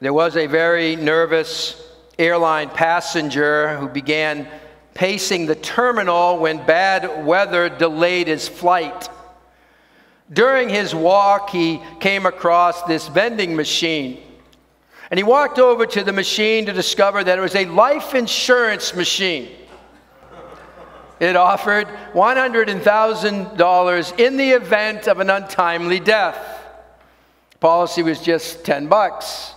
There was a very nervous airline passenger who began pacing the terminal when bad weather delayed his flight. During his walk, he came across this vending machine. And he walked over to the machine to discover that it was a life insurance machine. It offered $100,000 in the event of an untimely death. Policy was just 10 bucks.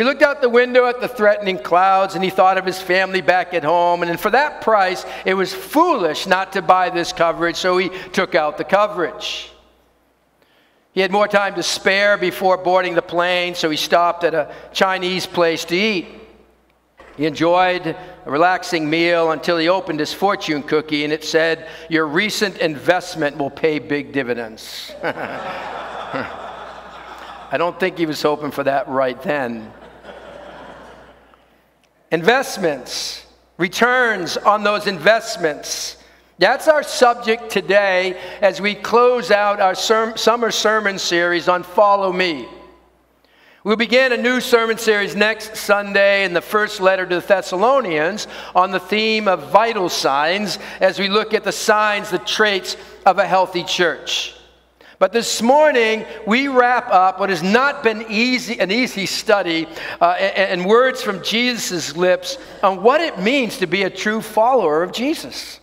He looked out the window at the threatening clouds and he thought of his family back at home. And for that price, it was foolish not to buy this coverage, so he took out the coverage. He had more time to spare before boarding the plane, so he stopped at a Chinese place to eat. He enjoyed a relaxing meal until he opened his fortune cookie and it said, Your recent investment will pay big dividends. I don't think he was hoping for that right then. Investments, returns on those investments. That's our subject today as we close out our ser- summer sermon series on Follow Me. We'll begin a new sermon series next Sunday in the first letter to the Thessalonians on the theme of vital signs as we look at the signs, the traits of a healthy church. But this morning, we wrap up what has not been easy, an easy study uh, and, and words from Jesus' lips on what it means to be a true follower of Jesus.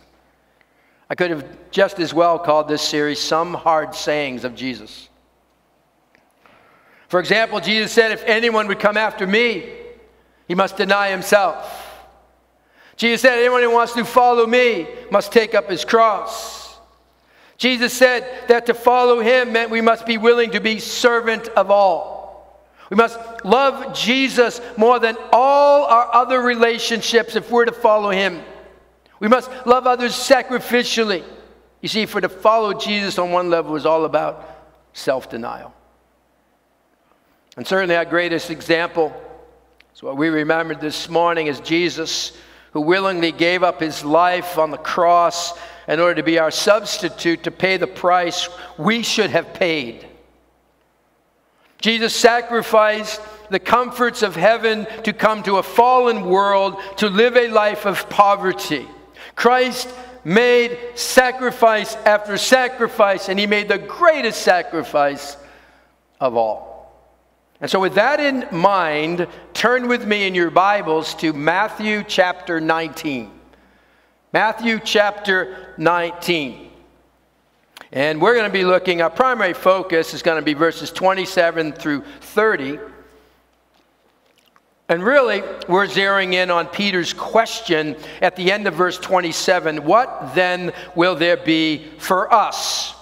I could have just as well called this series Some Hard Sayings of Jesus. For example, Jesus said, If anyone would come after me, he must deny himself. Jesus said, Anyone who wants to follow me must take up his cross. Jesus said that to follow him meant we must be willing to be servant of all. We must love Jesus more than all our other relationships if we're to follow him. We must love others sacrificially. You see, for to follow Jesus on one level is all about self denial. And certainly, our greatest example is what we remembered this morning is Jesus, who willingly gave up his life on the cross in order to be our substitute to pay the price we should have paid. Jesus sacrificed the comforts of heaven to come to a fallen world to live a life of poverty. Christ made sacrifice after sacrifice, and he made the greatest sacrifice of all. And so, with that in mind, turn with me in your Bibles to Matthew chapter 19. Matthew chapter 19. And we're going to be looking, our primary focus is going to be verses 27 through 30. And really, we're zeroing in on Peter's question at the end of verse 27 What then will there be for us?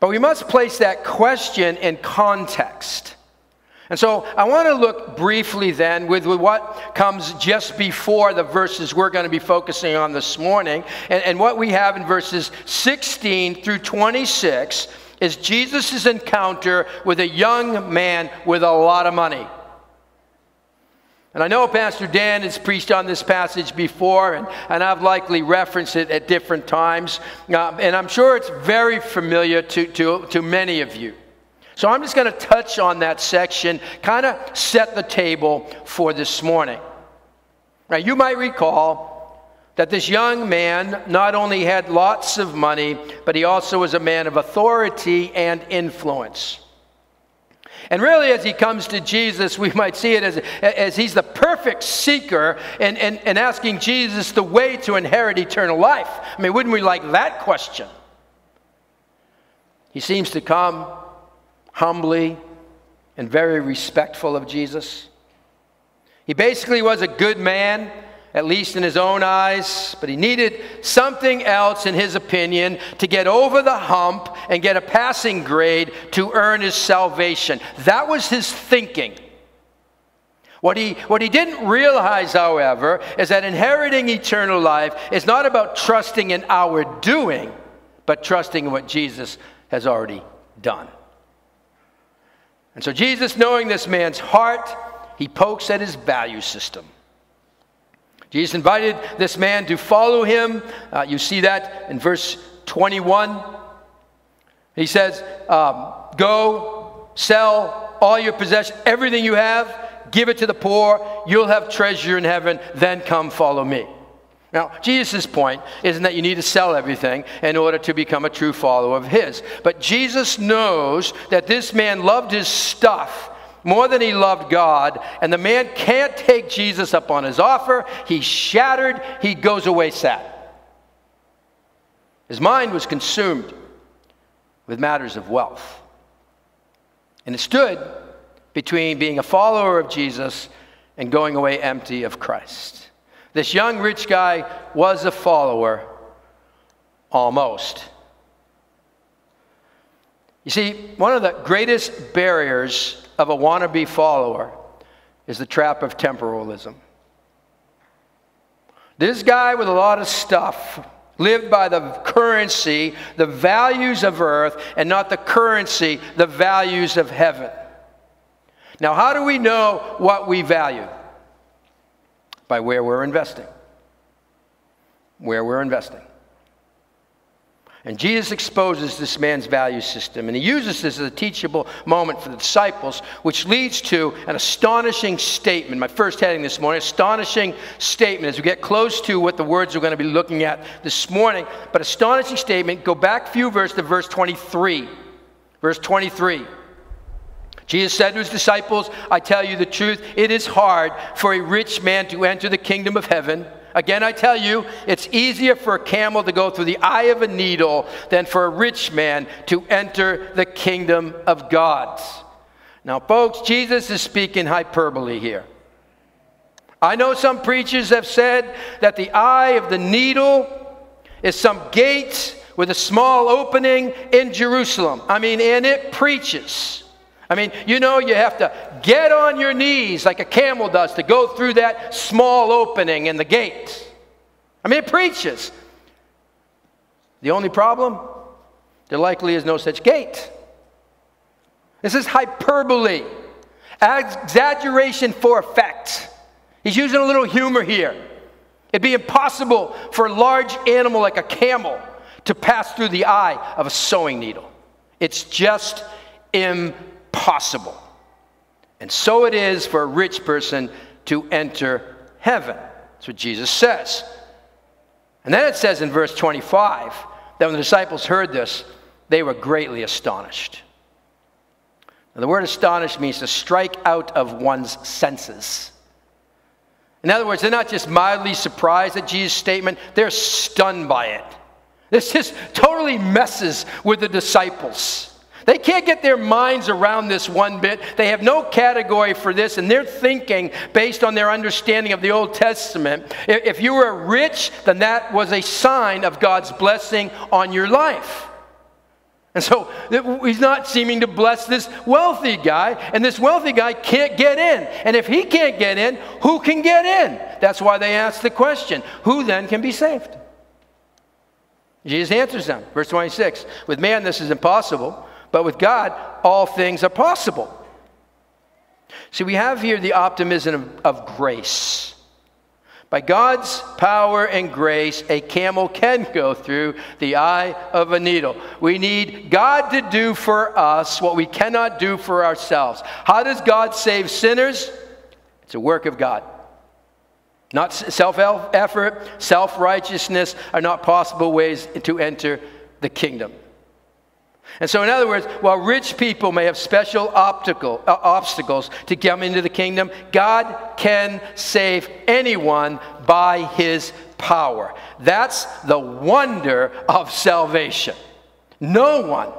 But we must place that question in context. And so I want to look briefly then with, what comes just before the verses we're going to be focusing on this morning. And, and what we have in verses 16 through 26 is Jesus' encounter with a young man with a lot of money. And I know Pastor Dan has preached on this passage before, and, and I've likely referenced it at different times. Uh, and I'm sure it's very familiar to, to, to many of you. So I'm just going to touch on that section, kind of set the table for this morning. Now, you might recall that this young man not only had lots of money, but he also was a man of authority and influence. And really, as he comes to Jesus, we might see it as, as he's the perfect seeker and, and, and asking Jesus the way to inherit eternal life. I mean, wouldn't we like that question? He seems to come humbly and very respectful of Jesus. He basically was a good man, at least in his own eyes, but he needed something else, in his opinion, to get over the hump and get a passing grade to earn his salvation. That was his thinking. What he, what he didn't realize, however, is that inheriting eternal life is not about trusting in our doing, but trusting in what Jesus has already done. And so, Jesus, knowing this man's heart, he pokes at his value system. Jesus invited this man to follow him. Uh, you see that in verse 21. He says, um, Go, sell all your possessions, everything you have, give it to the poor. You'll have treasure in heaven. Then come follow me. Now, Jesus' point isn't that you need to sell everything in order to become a true follower of his. But Jesus knows that this man loved his stuff more than he loved God, and the man can't take Jesus up on his offer. He's shattered, he goes away sad. His mind was consumed with matters of wealth. And it stood between being a follower of Jesus and going away empty of Christ. This young rich guy was a follower, almost. You see, one of the greatest barriers of a wannabe follower is the trap of temporalism. This guy with a lot of stuff lived by the currency, the values of earth, and not the currency, the values of heaven. Now, how do we know what we value? By where we're investing. Where we're investing. And Jesus exposes this man's value system, and he uses this as a teachable moment for the disciples, which leads to an astonishing statement. My first heading this morning, astonishing statement as we get close to what the words we're going to be looking at this morning. But astonishing statement, go back a few verses to verse 23. Verse 23. Jesus said to his disciples, I tell you the truth, it is hard for a rich man to enter the kingdom of heaven. Again, I tell you, it's easier for a camel to go through the eye of a needle than for a rich man to enter the kingdom of God. Now, folks, Jesus is speaking hyperbole here. I know some preachers have said that the eye of the needle is some gate with a small opening in Jerusalem. I mean, and it preaches. I mean, you know, you have to get on your knees like a camel does to go through that small opening in the gate. I mean, it preaches. The only problem? There likely is no such gate. This is hyperbole, exaggeration for effect. He's using a little humor here. It'd be impossible for a large animal like a camel to pass through the eye of a sewing needle. It's just impossible possible. And so it is for a rich person to enter heaven. That's what Jesus says. And then it says in verse 25 that when the disciples heard this, they were greatly astonished. Now, the word astonished means to strike out of one's senses. In other words, they're not just mildly surprised at Jesus' statement, they're stunned by it. This just totally messes with the disciples. They can't get their minds around this one bit. They have no category for this, and they're thinking based on their understanding of the Old Testament. If you were rich, then that was a sign of God's blessing on your life. And so he's not seeming to bless this wealthy guy, and this wealthy guy can't get in. And if he can't get in, who can get in? That's why they ask the question who then can be saved? Jesus answers them. Verse 26 With man, this is impossible but with God, all things are possible. See, we have here the optimism of, of grace. By God's power and grace, a camel can go through the eye of a needle. We need God to do for us what we cannot do for ourselves. How does God save sinners? It's a work of God. Not self effort, self righteousness are not possible ways to enter the kingdom. And so, in other words, while rich people may have special optical, uh, obstacles to come into the kingdom, God can save anyone by his power. That's the wonder of salvation. No one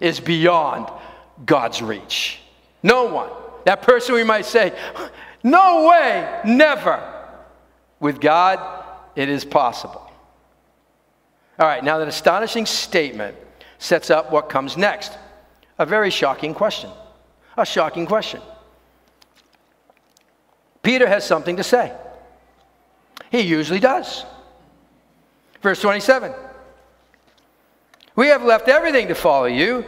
is beyond God's reach. No one. That person we might say, no way, never. With God, it is possible. All right, now that astonishing statement sets up what comes next. A very shocking question. A shocking question. Peter has something to say. He usually does. Verse 27 We have left everything to follow you.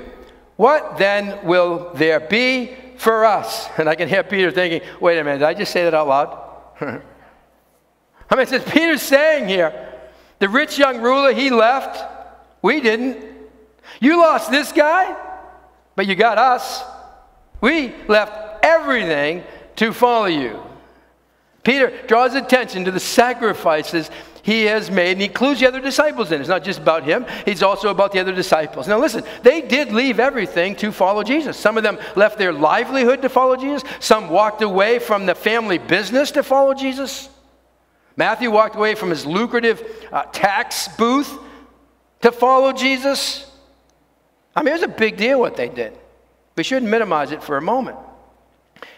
What then will there be for us? And I can hear Peter thinking, wait a minute, did I just say that out loud? I mean, it says Peter's saying here, the rich young ruler, he left. We didn't. You lost this guy, but you got us. We left everything to follow you. Peter draws attention to the sacrifices he has made, and he includes the other disciples in it. It's not just about him, it's also about the other disciples. Now, listen, they did leave everything to follow Jesus. Some of them left their livelihood to follow Jesus, some walked away from the family business to follow Jesus. Matthew walked away from his lucrative uh, tax booth to follow Jesus. I mean, it was a big deal what they did. We shouldn't minimize it for a moment.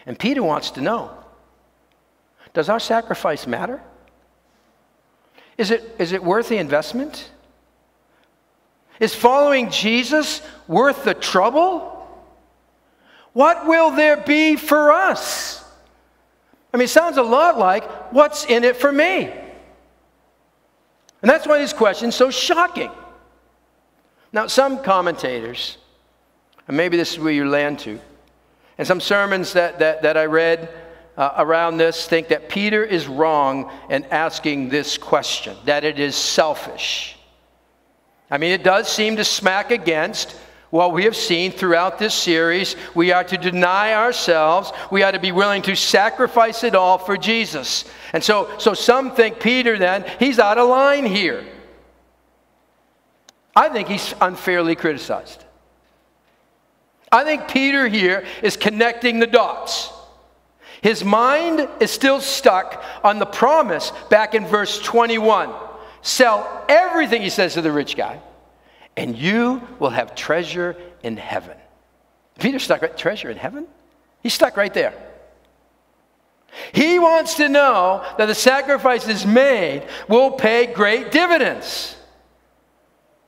And Peter wants to know does our sacrifice matter? Is it, is it worth the investment? Is following Jesus worth the trouble? What will there be for us? I mean, it sounds a lot like what's in it for me? And that's why this question is so shocking. Now, some commentators, and maybe this is where you land to, and some sermons that, that, that I read uh, around this think that Peter is wrong in asking this question, that it is selfish. I mean, it does seem to smack against what we have seen throughout this series. We are to deny ourselves, we are to be willing to sacrifice it all for Jesus. And so, so some think Peter then, he's out of line here. I think he's unfairly criticized. I think Peter here is connecting the dots. His mind is still stuck on the promise back in verse 21. Sell everything, he says to the rich guy, and you will have treasure in heaven. Peter's stuck at treasure in heaven? He's stuck right there. He wants to know that the sacrifices made will pay great dividends.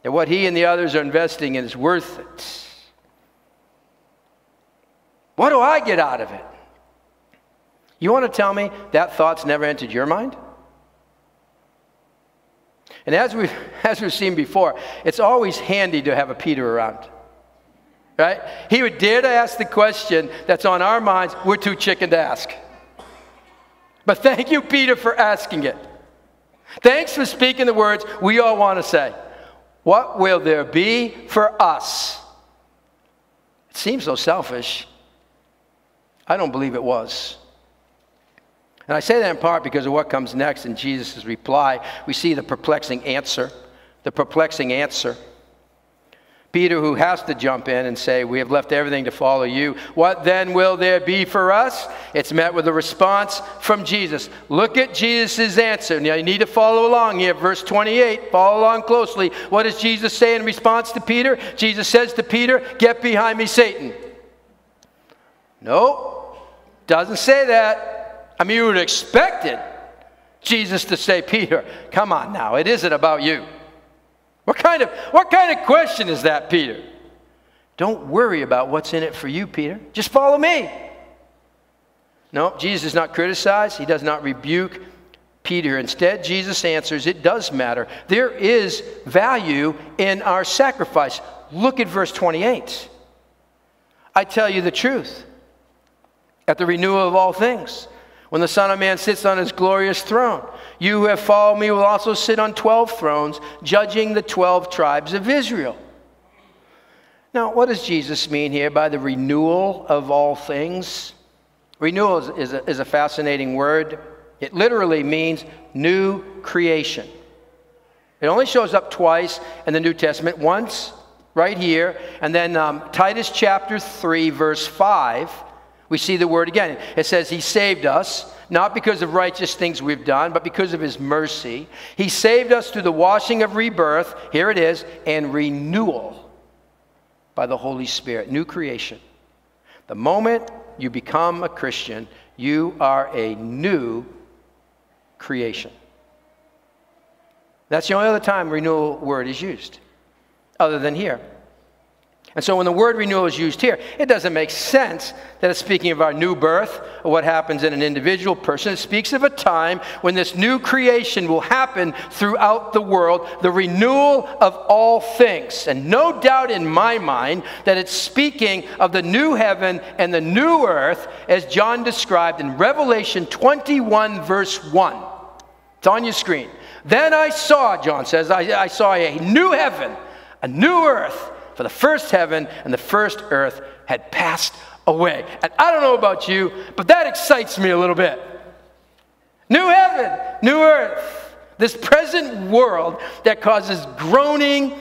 That what he and the others are investing in is worth it. What do I get out of it? You want to tell me that thought's never entered your mind? And as we've, as we've seen before, it's always handy to have a Peter around. Right? He would dare to ask the question that's on our minds, we're too chicken to ask. But thank you, Peter, for asking it. Thanks for speaking the words we all want to say. What will there be for us? It seems so selfish. I don't believe it was. And I say that in part because of what comes next in Jesus' reply. We see the perplexing answer. The perplexing answer. Peter, who has to jump in and say, We have left everything to follow you. What then will there be for us? It's met with a response from Jesus. Look at Jesus' answer. Now you need to follow along here. Verse 28. Follow along closely. What does Jesus say in response to Peter? Jesus says to Peter, Get behind me, Satan. No, doesn't say that. I mean, you would expect expected Jesus to say, Peter, come on now, it isn't about you. What kind of, what kind of question is that, Peter? Don't worry about what's in it for you, Peter. Just follow me. No, Jesus does not criticize, he does not rebuke Peter. Instead, Jesus answers, It does matter. There is value in our sacrifice. Look at verse 28. I tell you the truth. At the renewal of all things, when the Son of Man sits on his glorious throne. You who have followed me will also sit on 12 thrones, judging the 12 tribes of Israel. Now, what does Jesus mean here by the renewal of all things? Renewal is, is, a, is a fascinating word. It literally means new creation. It only shows up twice in the New Testament once right here, and then um, Titus chapter 3, verse 5 we see the word again. It says, He saved us, not because of righteous things we've done, but because of His mercy. He saved us through the washing of rebirth, here it is, and renewal by the Holy Spirit, new creation. The moment you become a Christian, you are a new creation. That's the only other time renewal word is used, other than here. And so when the word renewal is used here, it doesn't make sense that it's speaking of our new birth or what happens in an individual person. It speaks of a time when this new creation will happen throughout the world, the renewal of all things. And no doubt in my mind that it's speaking of the new heaven and the new earth as John described in Revelation 21, verse 1. It's on your screen. Then I saw, John says, I, I saw a new heaven, a new earth for the first heaven and the first earth had passed away. And I don't know about you, but that excites me a little bit. New heaven, new earth. This present world that causes groaning,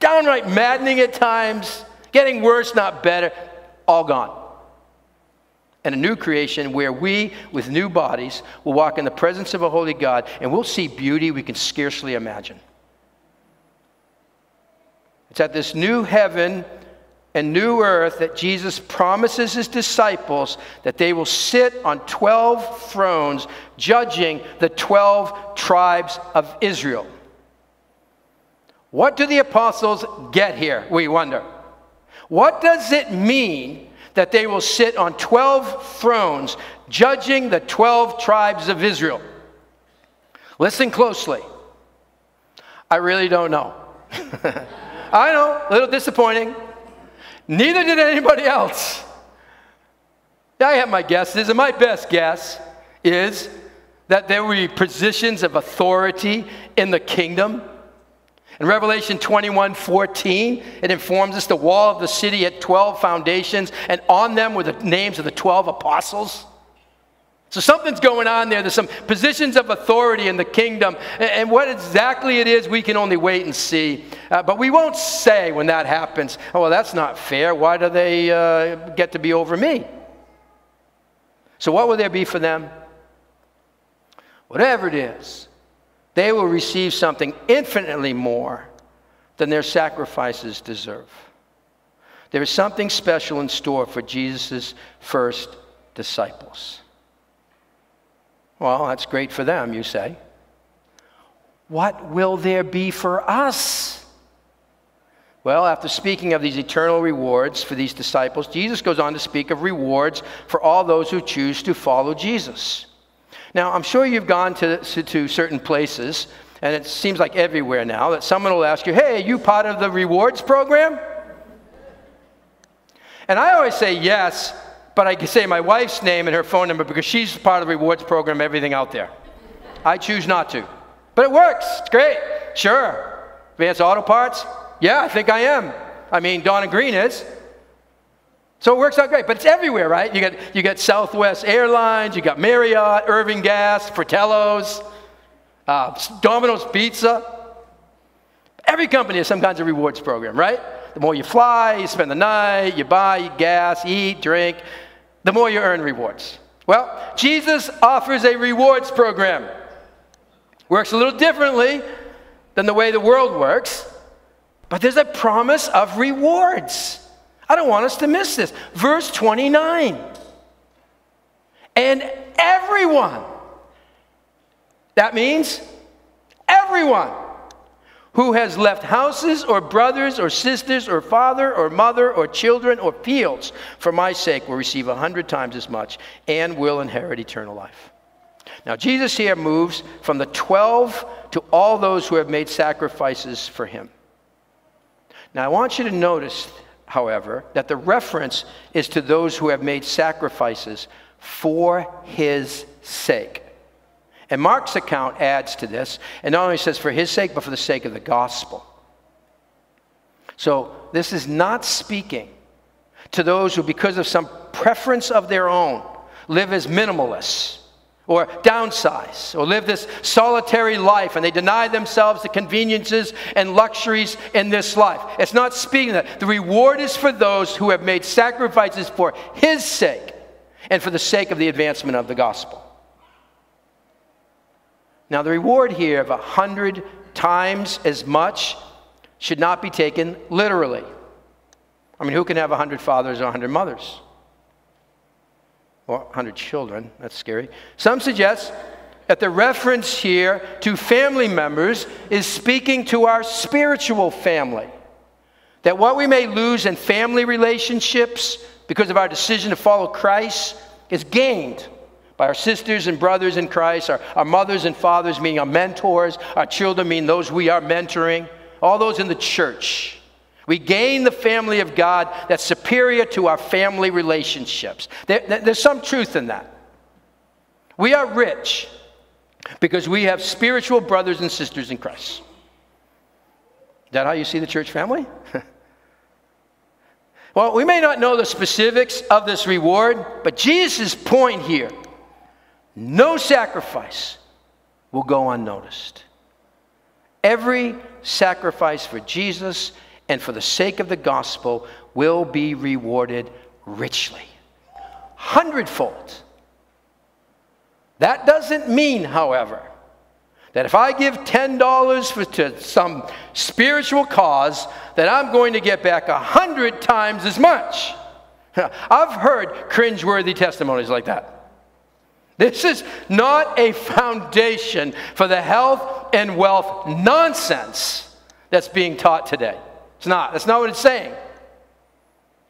downright maddening at times, getting worse, not better, all gone. And a new creation where we, with new bodies, will walk in the presence of a holy God and we'll see beauty we can scarcely imagine. It's at this new heaven and new earth that Jesus promises his disciples that they will sit on 12 thrones judging the 12 tribes of Israel. What do the apostles get here, we wonder? What does it mean that they will sit on 12 thrones judging the 12 tribes of Israel? Listen closely. I really don't know. I know, a little disappointing. Neither did anybody else. I have my guesses, and my best guess is that there will be positions of authority in the kingdom. In Revelation 21 14, it informs us the wall of the city had 12 foundations, and on them were the names of the 12 apostles. So something's going on there. There's some positions of authority in the kingdom. And what exactly it is, we can only wait and see. Uh, but we won't say when that happens, oh, well, that's not fair. Why do they uh, get to be over me? So, what will there be for them? Whatever it is, they will receive something infinitely more than their sacrifices deserve. There is something special in store for Jesus' first disciples. Well, that's great for them, you say. What will there be for us? Well, after speaking of these eternal rewards for these disciples, Jesus goes on to speak of rewards for all those who choose to follow Jesus. Now, I'm sure you've gone to, to, certain places, and it seems like everywhere now, that someone will ask you, Hey, are you part of the rewards program? And I always say yes, but I can say my wife's name and her phone number because she's part of the rewards program, everything out there. I choose not to. But it works. It's great. Sure. Advanced Auto Parts? Yeah, I think I am. I mean, Donna Green is. So it works out great, but it's everywhere, right? You got, you got Southwest Airlines, you got Marriott, Irving Gas, Fratello's, uh, Domino's Pizza. Every company has some kinds of rewards program, right? The more you fly, you spend the night, you buy gas, eat, drink, the more you earn rewards. Well, Jesus offers a rewards program. Works a little differently than the way the world works, but there's a promise of rewards. I don't want us to miss this. Verse 29. And everyone, that means everyone who has left houses or brothers or sisters or father or mother or children or fields for my sake will receive a hundred times as much and will inherit eternal life. Now, Jesus here moves from the 12 to all those who have made sacrifices for him. Now, I want you to notice, however, that the reference is to those who have made sacrifices for his sake. And Mark's account adds to this, and not only says for his sake, but for the sake of the gospel. So this is not speaking to those who, because of some preference of their own, live as minimalists or downsize or live this solitary life and they deny themselves the conveniences and luxuries in this life. It's not speaking that. The reward is for those who have made sacrifices for his sake and for the sake of the advancement of the gospel. Now, the reward here of a hundred times as much should not be taken literally. I mean, who can have a hundred fathers or a hundred mothers? Or a hundred children? That's scary. Some suggest that the reference here to family members is speaking to our spiritual family. That what we may lose in family relationships because of our decision to follow Christ is gained by our sisters and brothers in Christ, our, our mothers and fathers, meaning our mentors, our children, meaning those we are mentoring, all those in the church. We gain the family of God that's superior to our family relationships. There, there's some truth in that. We are rich because we have spiritual brothers and sisters in Christ. Is that how you see the church family? Well, we may not know the specifics of this reward, but Jesus' point here no sacrifice will go unnoticed. Every sacrifice for Jesus and for the sake of the gospel will be rewarded richly, hundredfold. That doesn't mean, however, that if I give $10 for, to some spiritual cause, that I'm going to get back a hundred times as much. I've heard cringeworthy testimonies like that. This is not a foundation for the health and wealth nonsense that's being taught today. It's not. That's not what it's saying.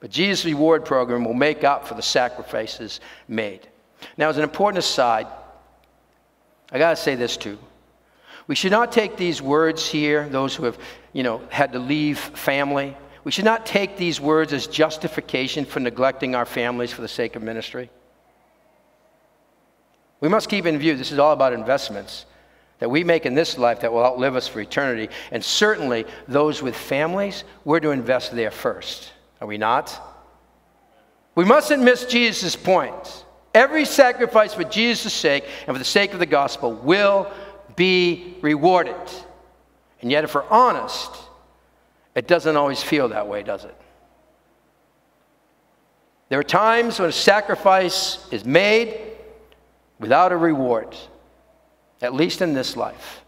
But Jesus' reward program will make up for the sacrifices made. Now, as an important aside, I got to say this too. We should not take these words here, those who have, you know, had to leave family, we should not take these words as justification for neglecting our families for the sake of ministry. We must keep in view this is all about investments that we make in this life that will outlive us for eternity. And certainly, those with families, we're to invest there first. Are we not? We mustn't miss Jesus' point. Every sacrifice for Jesus' sake and for the sake of the gospel will be rewarded. And yet, if we're honest, it doesn't always feel that way, does it? There are times when a sacrifice is made without a reward, at least in this life.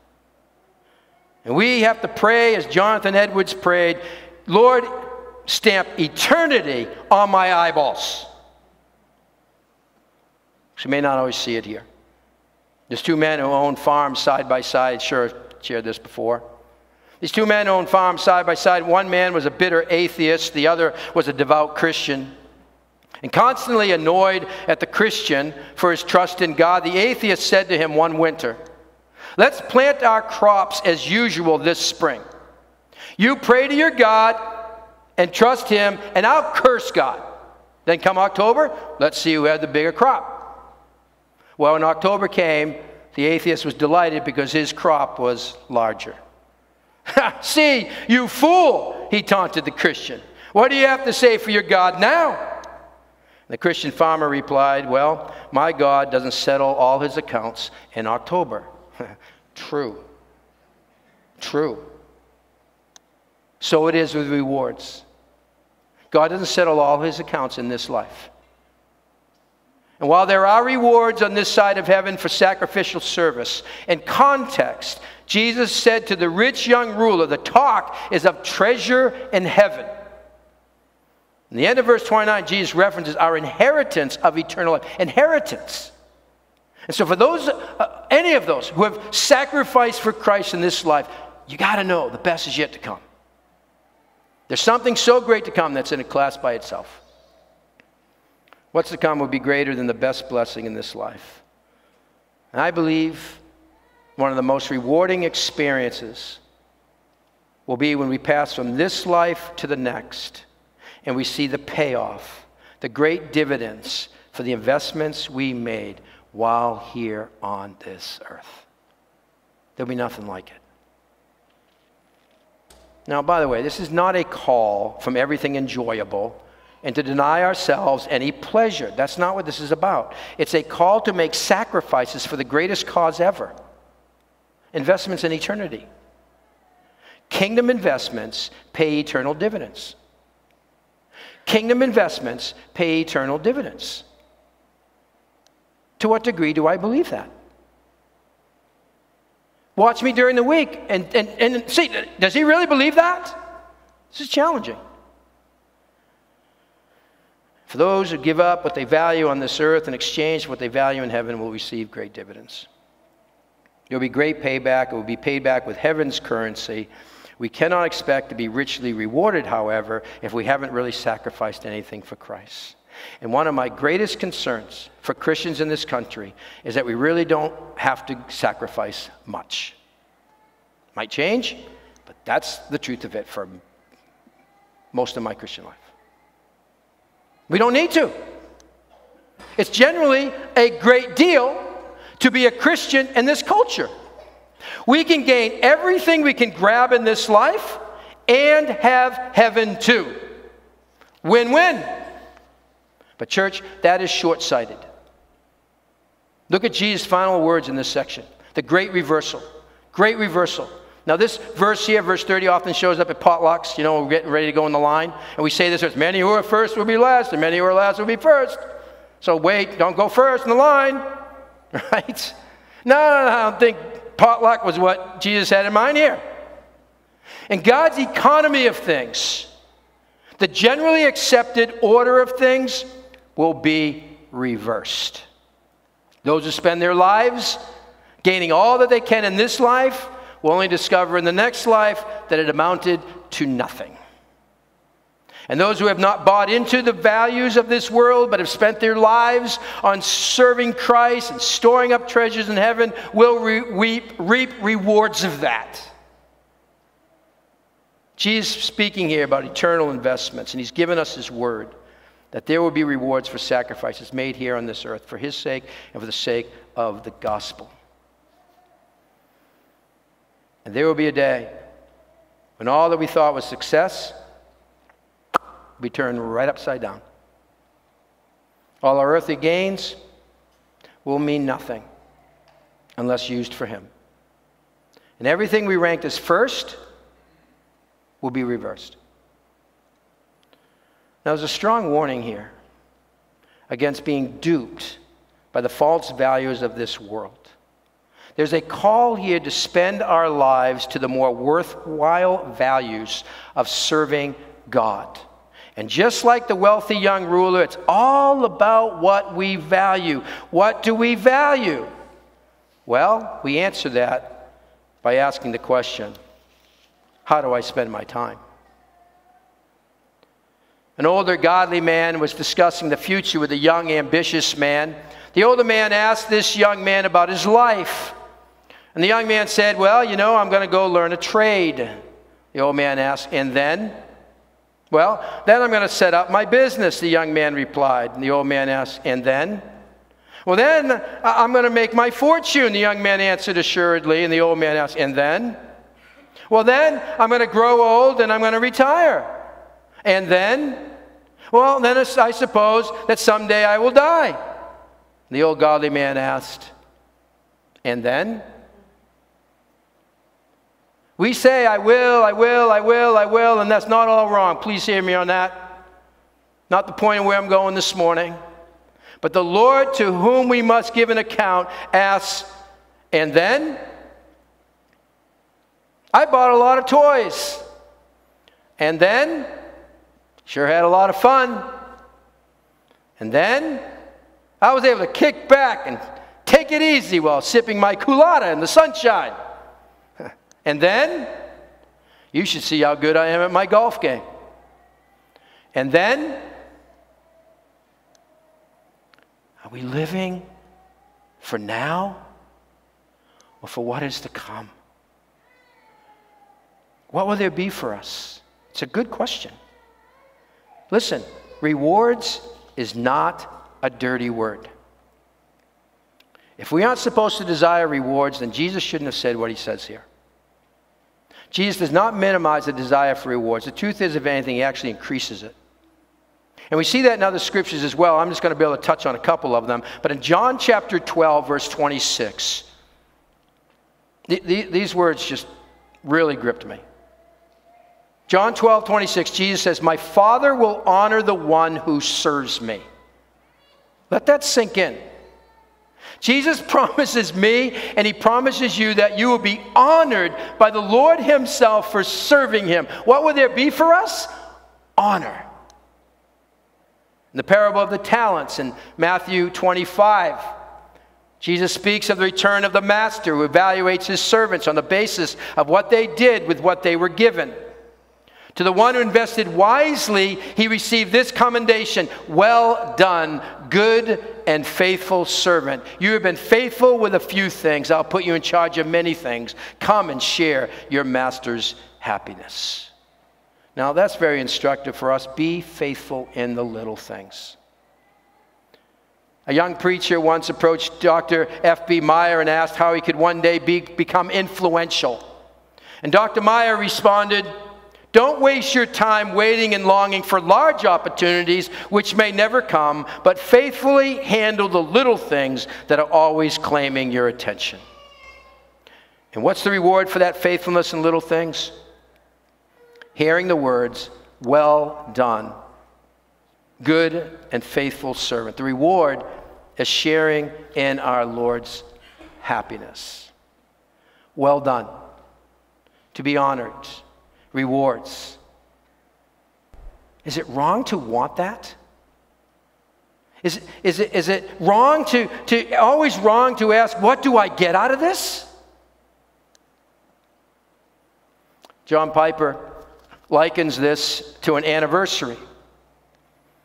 And we have to pray, as Jonathan Edwards prayed, Lord, stamp eternity on my eyeballs. She may not always see it here. There's two men who own farms side by side. Sure, shared this before. These two men owned farms side by side. One man was a bitter atheist, the other was a devout Christian. And constantly annoyed at the Christian for his trust in God, the atheist said to him one winter, Let's plant our crops as usual this spring. You pray to your God and trust Him, and I'll curse God. Then come October, let's see who had the bigger crop. Well, when October came, the atheist was delighted because his crop was larger. see, you fool, he taunted the Christian. What do you have to say for your God now? The Christian farmer replied, Well, my God doesn't settle all his accounts in October. True. True. So it is with rewards. God doesn't settle all his accounts in this life. And while there are rewards on this side of heaven for sacrificial service, in context, Jesus said to the rich young ruler, the talk is of treasure in heaven. In the end of verse 29, Jesus references our inheritance of eternal life. Inheritance. And so, for those, uh, any of those who have sacrificed for Christ in this life, you got to know the best is yet to come. There's something so great to come that's in a class by itself. What's to come will be greater than the best blessing in this life. And I believe one of the most rewarding experiences will be when we pass from this life to the next and we see the payoff, the great dividends for the investments we made while here on this earth. There'll be nothing like it. Now, by the way, this is not a call from everything enjoyable and to deny ourselves any pleasure. That's not what this is about. It's a call to make sacrifices for the greatest cause ever investments in eternity. Kingdom investments pay eternal dividends. Kingdom investments pay eternal dividends. To what degree do I believe that? Watch me during the week and, and, and see, does he really believe that? This is challenging. For those who give up what they value on this earth in exchange for what they value in heaven will receive great dividends. There will be great payback. It will be paid back with heaven's currency. We cannot expect to be richly rewarded, however, if we haven't really sacrificed anything for Christ. And one of my greatest concerns for Christians in this country is that we really don't have to sacrifice much. Might change, but that's the truth of it for most of my Christian life. We don't need to. It's generally a great deal to be a Christian in this culture. We can gain everything we can grab in this life and have heaven too. Win win. But, church, that is short sighted. Look at Jesus' final words in this section the great reversal. Great reversal. Now, this verse here, verse 30, often shows up at potlucks. You know, we're getting ready to go in the line. And we say this as many who are first will be last, and many who are last will be first. So wait, don't go first in the line. Right? No, no, no, I don't think potluck was what Jesus had in mind here. And God's economy of things, the generally accepted order of things will be reversed. Those who spend their lives gaining all that they can in this life will only discover in the next life that it amounted to nothing. And those who have not bought into the values of this world but have spent their lives on serving Christ and storing up treasures in heaven will re- reap, reap rewards of that. Jesus is speaking here about eternal investments, and he's given us his word that there will be rewards for sacrifices made here on this earth for his sake and for the sake of the gospel. And there will be a day when all that we thought was success be turned right upside down. All our earthly gains will mean nothing unless used for him. And everything we ranked as first will be reversed. Now, there's a strong warning here against being duped by the false values of this world. There's a call here to spend our lives to the more worthwhile values of serving God. And just like the wealthy young ruler, it's all about what we value. What do we value? Well, we answer that by asking the question how do I spend my time? An older godly man was discussing the future with a young, ambitious man. The older man asked this young man about his life. And the young man said, Well, you know, I'm going to go learn a trade. The old man asked, And then? Well, then I'm going to set up my business, the young man replied. And the old man asked, And then? Well, then I'm going to make my fortune, the young man answered assuredly. And the old man asked, And then? Well, then I'm going to grow old and I'm going to retire. And then? Well, then I suppose that someday I will die. The old godly man asked, And then? We say, I will, I will, I will, I will, and that's not all wrong. Please hear me on that. Not the point of where I'm going this morning. But the Lord to whom we must give an account asks, and then? I bought a lot of toys. And then? Sure had a lot of fun. And then? I was able to kick back and take it easy while sipping my culotta in the sunshine. And then, you should see how good I am at my golf game. And then, are we living for now or for what is to come? What will there be for us? It's a good question. Listen, rewards is not a dirty word. If we aren't supposed to desire rewards, then Jesus shouldn't have said what he says here. Jesus does not minimize the desire for rewards. The truth is, if anything, he actually increases it. And we see that in other scriptures as well. I'm just going to be able to touch on a couple of them. But in John chapter 12, verse 26, th- th- these words just really gripped me. John 12, 26, Jesus says, My Father will honor the one who serves me. Let that sink in. Jesus promises me and he promises you that you will be honored by the Lord himself for serving him. What will there be for us? Honor. In the parable of the talents in Matthew 25, Jesus speaks of the return of the master who evaluates his servants on the basis of what they did with what they were given. To the one who invested wisely, he received this commendation Well done, good and faithful servant. You have been faithful with a few things. I'll put you in charge of many things. Come and share your master's happiness. Now, that's very instructive for us. Be faithful in the little things. A young preacher once approached Dr. F.B. Meyer and asked how he could one day be, become influential. And Dr. Meyer responded, Don't waste your time waiting and longing for large opportunities which may never come, but faithfully handle the little things that are always claiming your attention. And what's the reward for that faithfulness in little things? Hearing the words, Well done, good and faithful servant. The reward is sharing in our Lord's happiness. Well done. To be honored rewards. Is it wrong to want that? Is, is, it, is it wrong to, to, always wrong to ask, what do I get out of this? John Piper likens this to an anniversary.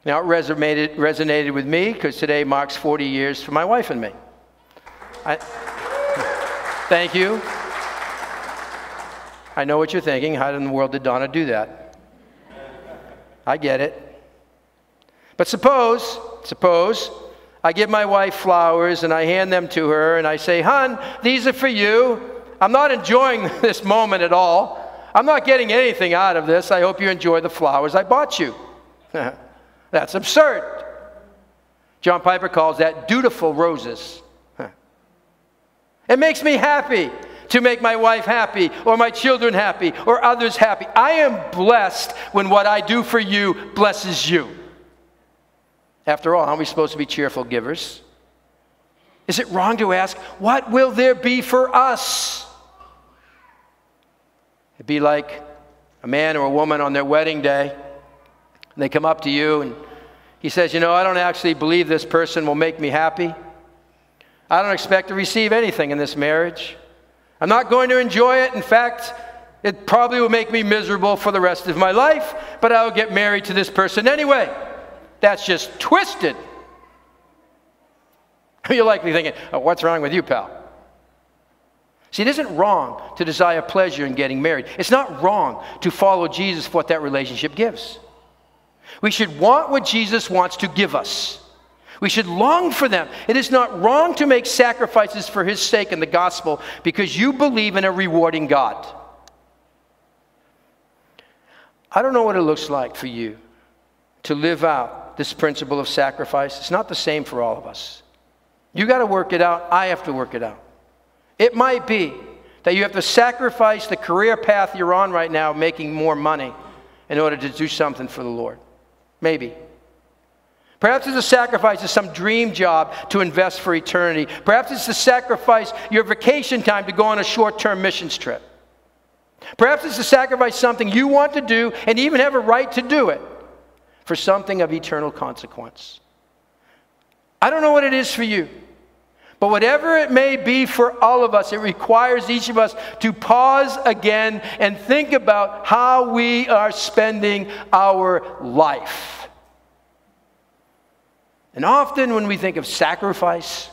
Now, it resonated, resonated with me because today marks 40 years for my wife and me. I, thank you. I know what you're thinking. How in the world did Donna do that? I get it. But suppose, suppose I give my wife flowers and I hand them to her and I say, Hun, these are for you. I'm not enjoying this moment at all. I'm not getting anything out of this. I hope you enjoy the flowers I bought you. That's absurd. John Piper calls that dutiful roses. It makes me happy to make my wife happy or my children happy or others happy. I am blessed when what I do for you blesses you. After all, aren't we supposed to be cheerful givers? Is it wrong to ask, what will there be for us? It'd be like a man or a woman on their wedding day, and they come up to you and he says, You know, I don't actually believe this person will make me happy. I don't expect to receive anything in this marriage. I'm not going to enjoy it. In fact, it probably will make me miserable for the rest of my life, but I'll get married to this person anyway. That's just twisted. You're likely thinking, oh, what's wrong with you, pal? See, it isn't wrong to desire pleasure in getting married. It's not wrong to follow Jesus for what that relationship gives. We should want what Jesus wants to give us. We should long for them. It is not wrong to make sacrifices for His sake in the gospel because you believe in a rewarding God. I don't know what it looks like for you to live out this principle of sacrifice. It's not the same for all of us. You got to work it out. I have to work it out. It might be that you have to sacrifice the career path you're on right now, making more money, in order to do something for the Lord. Maybe. Perhaps it's a sacrifice of some dream job to invest for eternity. Perhaps it's to sacrifice your vacation time to go on a short term missions trip. Perhaps it's to sacrifice something you want to do and even have a right to do it for something of eternal consequence. I don't know what it is for you, but whatever it may be for all of us, it requires each of us to pause again and think about how we are spending our life. And often when we think of sacrifice,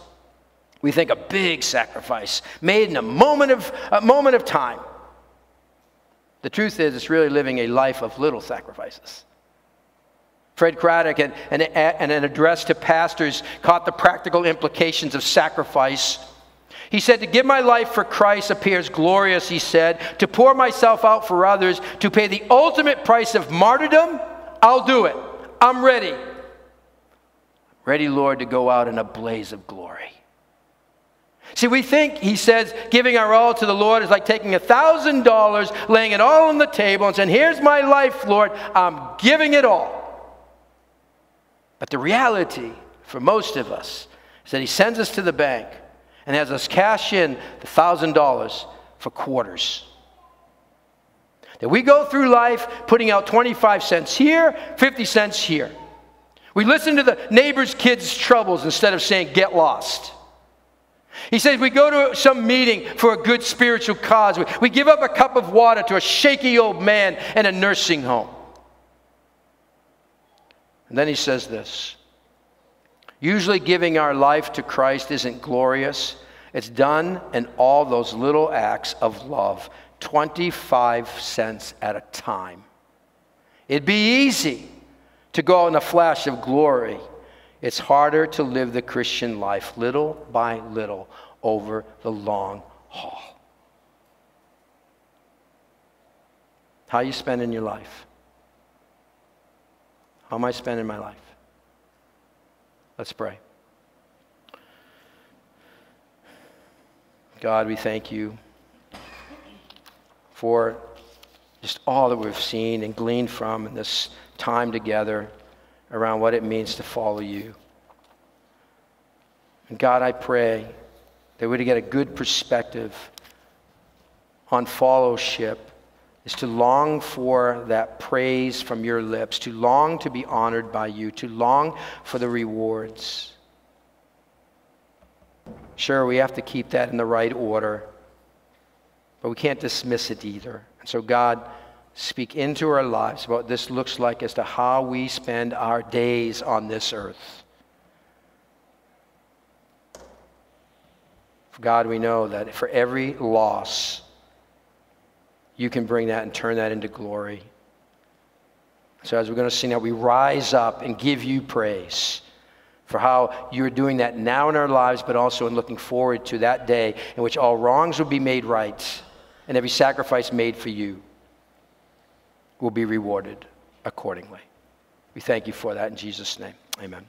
we think a big sacrifice made in a moment of, a moment of time. The truth is, it's really living a life of little sacrifices. Fred Craddock, in, in an address to pastors, caught the practical implications of sacrifice. He said, To give my life for Christ appears glorious, he said. To pour myself out for others, to pay the ultimate price of martyrdom, I'll do it. I'm ready. Ready, Lord, to go out in a blaze of glory. See, we think, he says, giving our all to the Lord is like taking a $1,000, laying it all on the table, and saying, Here's my life, Lord, I'm giving it all. But the reality for most of us is that he sends us to the bank and has us cash in the $1,000 for quarters. That we go through life putting out 25 cents here, 50 cents here. We listen to the neighbor's kids' troubles instead of saying, get lost. He says we go to some meeting for a good spiritual cause. We give up a cup of water to a shaky old man in a nursing home. And then he says this Usually, giving our life to Christ isn't glorious, it's done in all those little acts of love, 25 cents at a time. It'd be easy to go in a flash of glory. It's harder to live the Christian life little by little over the long haul. How you spending your life? How am I spending my life? Let's pray. God, we thank you for just all that we've seen and gleaned from in this time together around what it means to follow you. And God, I pray that we to get a good perspective on fellowship is to long for that praise from your lips, to long to be honored by you, to long for the rewards. Sure, we have to keep that in the right order, but we can't dismiss it either. And so, God, speak into our lives about what this looks like as to how we spend our days on this earth. For God, we know that for every loss, you can bring that and turn that into glory. So, as we're going to see now, we rise up and give you praise for how you're doing that now in our lives, but also in looking forward to that day in which all wrongs will be made right and every sacrifice made for you will be rewarded accordingly. We thank you for that in Jesus' name. Amen.